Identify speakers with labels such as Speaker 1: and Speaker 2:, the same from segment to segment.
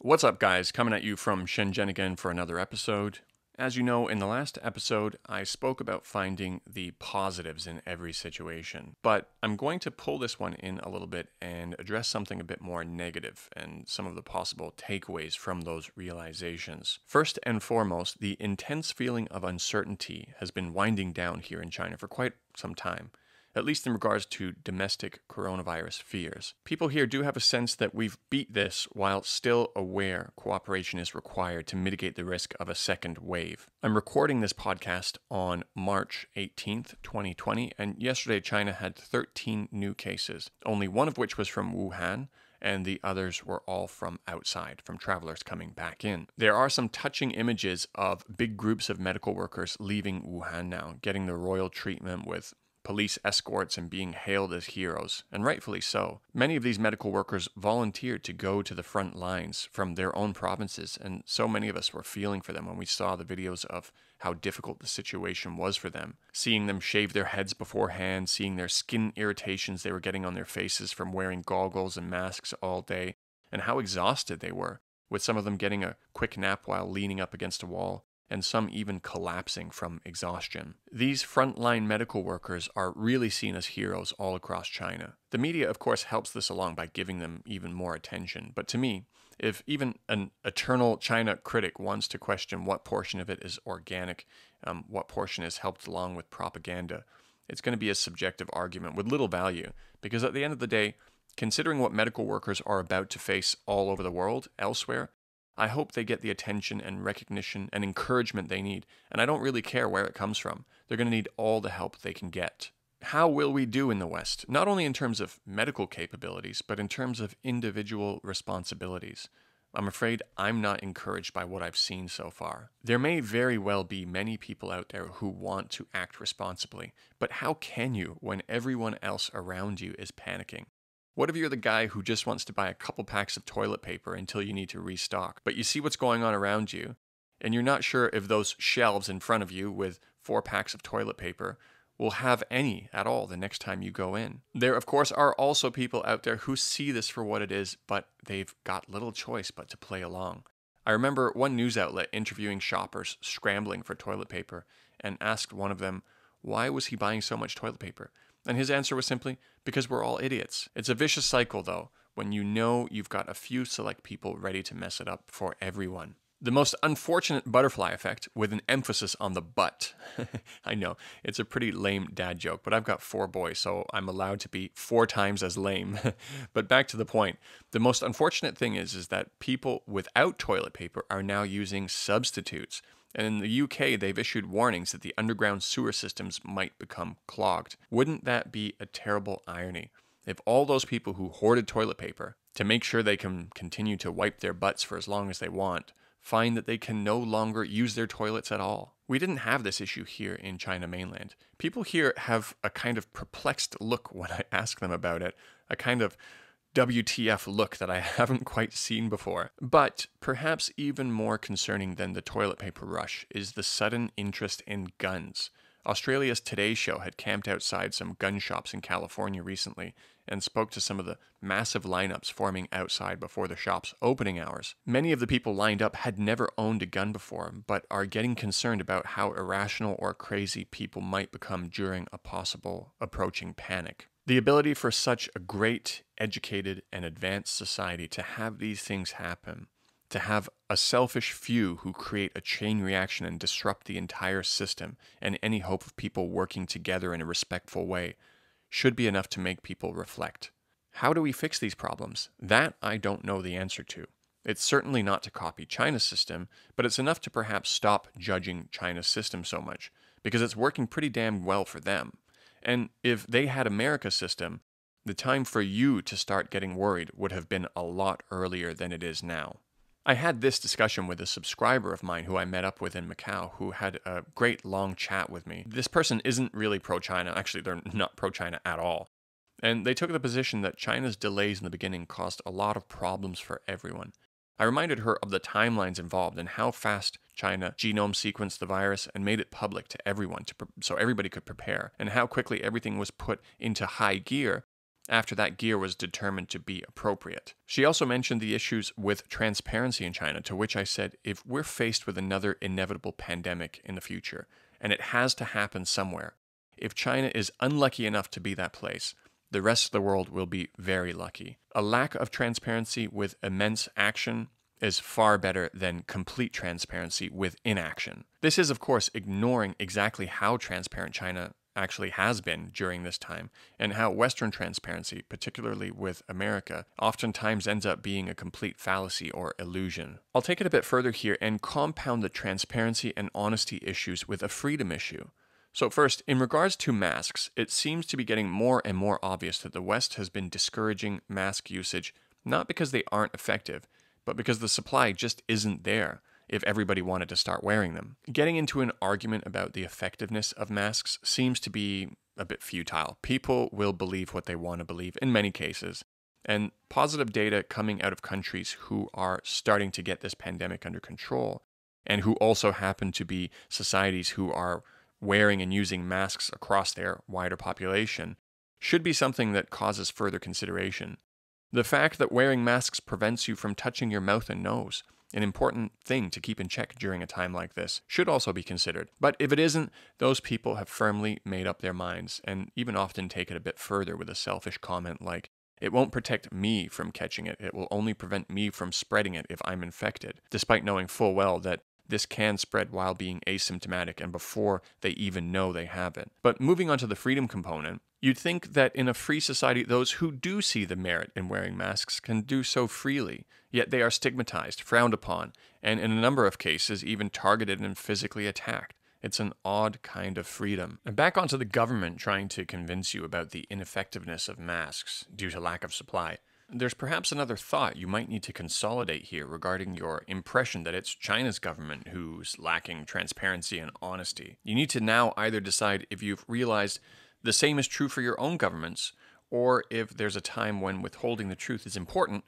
Speaker 1: What's up, guys? Coming at you from Shenzhen again for another episode. As you know, in the last episode, I spoke about finding the positives in every situation, but I'm going to pull this one in a little bit and address something a bit more negative and some of the possible takeaways from those realizations. First and foremost, the intense feeling of uncertainty has been winding down here in China for quite some time at least in regards to domestic coronavirus fears. People here do have a sense that we've beat this while still aware cooperation is required to mitigate the risk of a second wave. I'm recording this podcast on March 18th, 2020, and yesterday China had 13 new cases, only one of which was from Wuhan and the others were all from outside, from travelers coming back in. There are some touching images of big groups of medical workers leaving Wuhan now, getting the royal treatment with police escorts and being hailed as heroes, and rightfully so. Many of these medical workers volunteered to go to the front lines from their own provinces, and so many of us were feeling for them when we saw the videos of how difficult the situation was for them. Seeing them shave their heads beforehand, seeing their skin irritations they were getting on their faces from wearing goggles and masks all day, and how exhausted they were, with some of them getting a quick nap while leaning up against a wall and some even collapsing from exhaustion. These frontline medical workers are really seen as heroes all across China. The media, of course, helps this along by giving them even more attention, but to me, if even an eternal China critic wants to question what portion of it is organic, um, what portion is helped along with propaganda, it's going to be a subjective argument with little value, because at the end of the day, considering what medical workers are about to face all over the world, elsewhere, I hope they get the attention and recognition and encouragement they need, and I don't really care where it comes from. They're going to need all the help they can get. How will we do in the West, not only in terms of medical capabilities, but in terms of individual responsibilities? I'm afraid I'm not encouraged by what I've seen so far. There may very well be many people out there who want to act responsibly, but how can you when everyone else around you is panicking? What if you're the guy who just wants to buy a couple packs of toilet paper until you need to restock, but you see what's going on around you, and you're not sure if those shelves in front of you with four packs of toilet paper will have any at all the next time you go in. There, of course, are also people out there who see this for what it is, but they've got little choice but to play along. I remember one news outlet interviewing shoppers scrambling for toilet paper and asked one of them, why was he buying so much toilet paper? And his answer was simply, because we're all idiots. It's a vicious cycle, though, when you know you've got a few select people ready to mess it up for everyone. The most unfortunate butterfly effect, with an emphasis on the butt. I know, it's a pretty lame dad joke, but I've got four boys, so I'm allowed to be four times as lame. but back to the point. The most unfortunate thing is, is that people without toilet paper are now using substitutes. And in the UK, they've issued warnings that the underground sewer systems might become clogged. Wouldn't that be a terrible irony? If all those people who hoarded toilet paper to make sure they can continue to wipe their butts for as long as they want find that they can no longer use their toilets at all. We didn't have this issue here in China mainland. People here have a kind of perplexed look when I ask them about it, a kind of WTF look that I haven't quite seen before. But perhaps even more concerning than the toilet paper rush is the sudden interest in guns. Australia's Today Show had camped outside some gun shops in California recently and spoke to some of the massive lineups forming outside before the shop's opening hours. Many of the people lined up had never owned a gun before, but are getting concerned about how irrational or crazy people might become during a possible approaching panic. The ability for such a great, educated, and advanced society to have these things happen, to have a selfish few who create a chain reaction and disrupt the entire system, and any hope of people working together in a respectful way, should be enough to make people reflect. How do we fix these problems? That I don't know the answer to. It's certainly not to copy China's system, but it's enough to perhaps stop judging China's system so much, because it's working pretty damn well for them. And if they had America's system, the time for you to start getting worried would have been a lot earlier than it is now. I had this discussion with a subscriber of mine who I met up with in Macau who had a great long chat with me. This person isn't really pro China. Actually, they're not pro China at all. And they took the position that China's delays in the beginning caused a lot of problems for everyone. I reminded her of the timelines involved and how fast China genome sequenced the virus and made it public to everyone to pre- so everybody could prepare, and how quickly everything was put into high gear after that gear was determined to be appropriate. She also mentioned the issues with transparency in China, to which I said if we're faced with another inevitable pandemic in the future, and it has to happen somewhere, if China is unlucky enough to be that place, the rest of the world will be very lucky. A lack of transparency with immense action is far better than complete transparency with inaction. This is, of course, ignoring exactly how transparent China actually has been during this time, and how Western transparency, particularly with America, oftentimes ends up being a complete fallacy or illusion. I'll take it a bit further here and compound the transparency and honesty issues with a freedom issue. So, first, in regards to masks, it seems to be getting more and more obvious that the West has been discouraging mask usage not because they aren't effective, but because the supply just isn't there if everybody wanted to start wearing them. Getting into an argument about the effectiveness of masks seems to be a bit futile. People will believe what they want to believe in many cases. And positive data coming out of countries who are starting to get this pandemic under control and who also happen to be societies who are wearing and using masks across their wider population should be something that causes further consideration. The fact that wearing masks prevents you from touching your mouth and nose, an important thing to keep in check during a time like this, should also be considered. But if it isn't, those people have firmly made up their minds and even often take it a bit further with a selfish comment like, it won't protect me from catching it, it will only prevent me from spreading it if I'm infected, despite knowing full well that this can spread while being asymptomatic and before they even know they have it. But moving on to the freedom component, you'd think that in a free society, those who do see the merit in wearing masks can do so freely, yet they are stigmatized, frowned upon, and in a number of cases, even targeted and physically attacked. It's an odd kind of freedom. And back onto the government trying to convince you about the ineffectiveness of masks due to lack of supply. There's perhaps another thought you might need to consolidate here regarding your impression that it's China's government who's lacking transparency and honesty. You need to now either decide if you've realized the same is true for your own governments, or if there's a time when withholding the truth is important,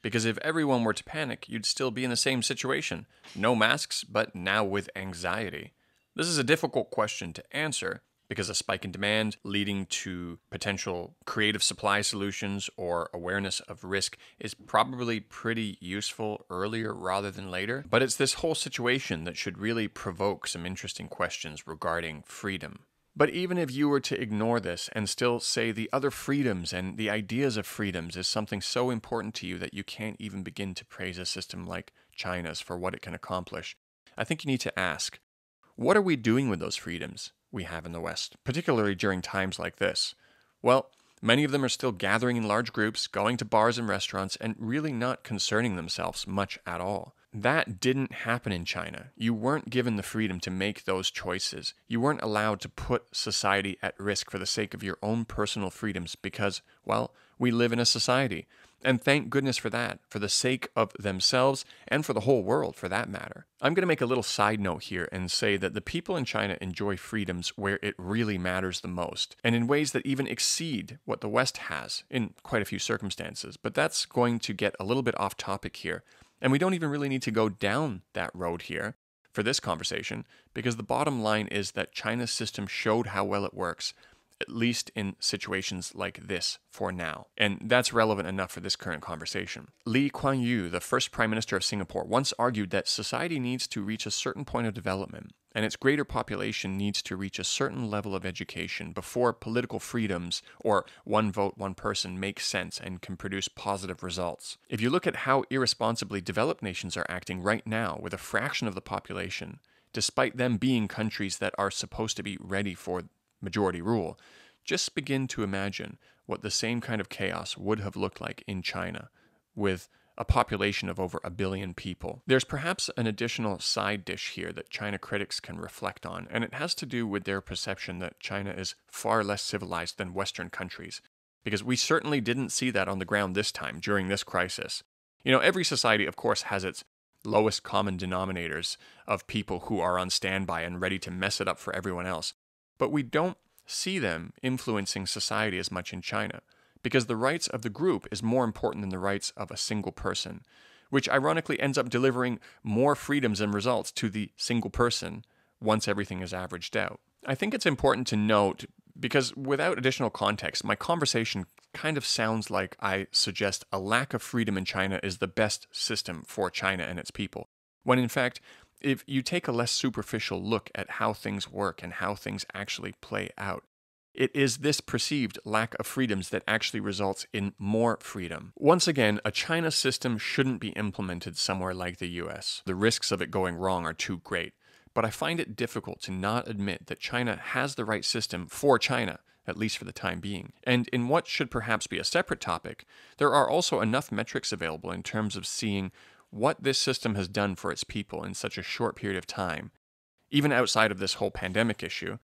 Speaker 1: because if everyone were to panic, you'd still be in the same situation. No masks, but now with anxiety. This is a difficult question to answer, because a spike in demand leading to potential creative supply solutions or awareness of risk is probably pretty useful earlier rather than later. But it's this whole situation that should really provoke some interesting questions regarding freedom. But even if you were to ignore this and still say the other freedoms and the ideas of freedoms is something so important to you that you can't even begin to praise a system like China's for what it can accomplish, I think you need to ask what are we doing with those freedoms? we have in the West, particularly during times like this? Well, many of them are still gathering in large groups, going to bars and restaurants, and really not concerning themselves much at all. That didn't happen in China. You weren't given the freedom to make those choices. You weren't allowed to put society at risk for the sake of your own personal freedoms because, well, we live in a society. And thank goodness for that, for the sake of themselves and for the whole world for that matter. I'm going to make a little side note here and say that the people in China enjoy freedoms where it really matters the most, and in ways that even exceed what the West has in quite a few circumstances. But that's going to get a little bit off topic here. And we don't even really need to go down that road here for this conversation, because the bottom line is that China's system showed how well it works at least in situations like this for now. And that's relevant enough for this current conversation. Lee Kuan Yew, the first Prime Minister of Singapore, once argued that society needs to reach a certain point of development and its greater population needs to reach a certain level of education before political freedoms or one vote, one person make sense and can produce positive results. If you look at how irresponsibly developed nations are acting right now with a fraction of the population, despite them being countries that are supposed to be ready for majority rule, just begin to imagine what the same kind of chaos would have looked like in China with a population of over a billion people. There's perhaps an additional side dish here that China critics can reflect on, and it has to do with their perception that China is far less civilized than Western countries, because we certainly didn't see that on the ground this time during this crisis. You know, every society, of course, has its lowest common denominators of people who are on standby and ready to mess it up for everyone else. But we don't see them influencing society as much in China because the rights of the group is more important than the rights of a single person, which ironically ends up delivering more freedoms and results to the single person once everything is averaged out. I think it's important to note Because without additional context, my conversation kind of sounds like I suggest a lack of freedom in China is the best system for China and its people, when in fact, if you take a less superficial look at how things work and how things actually play out, it is this perceived lack of freedoms that actually results in more freedom. Once again, a China system shouldn't be implemented somewhere like the US. The risks of it going wrong are too great. But I find it difficult to not admit that China has the right system for China, at least for the time being. And in what should perhaps be a separate topic, there are also enough metrics available in terms of seeing what this system has done for its people in such a short period of time, even outside of this whole pandemic issue,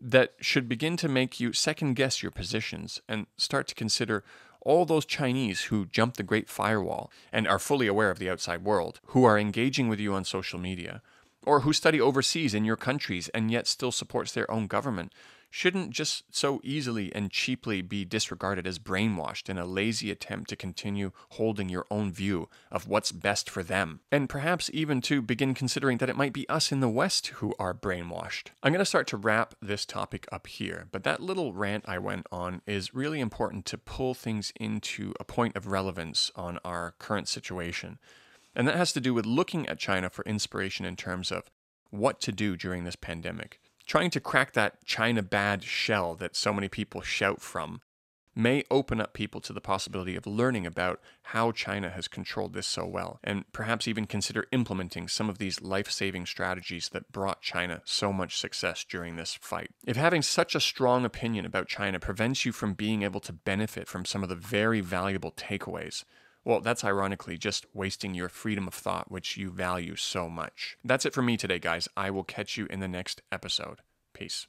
Speaker 1: that should begin to make you second guess your positions and start to consider all those Chinese who jumped the Great Firewall and are fully aware of the outside world, who are engaging with you on social media, or who study overseas in your countries and yet still supports their own government, shouldn't just so easily and cheaply be disregarded as brainwashed in a lazy attempt to continue holding your own view of what's best for them. And perhaps even to begin considering that it might be us in the West who are brainwashed. I'm going to start to wrap this topic up here, but that little rant I went on is really important to pull things into a point of relevance on our current situation. And that has to do with looking at China for inspiration in terms of what to do during this pandemic trying to crack that China bad shell that so many people shout from may open up people to the possibility of learning about how China has controlled this so well, and perhaps even consider implementing some of these life saving strategies that brought China so much success during this fight. If having such a strong opinion about China prevents you from being able to benefit from some of the very valuable takeaways, well, that's ironically just wasting your freedom of thought, which you value so much. That's it for me today, guys. I will catch you in the next episode. Peace.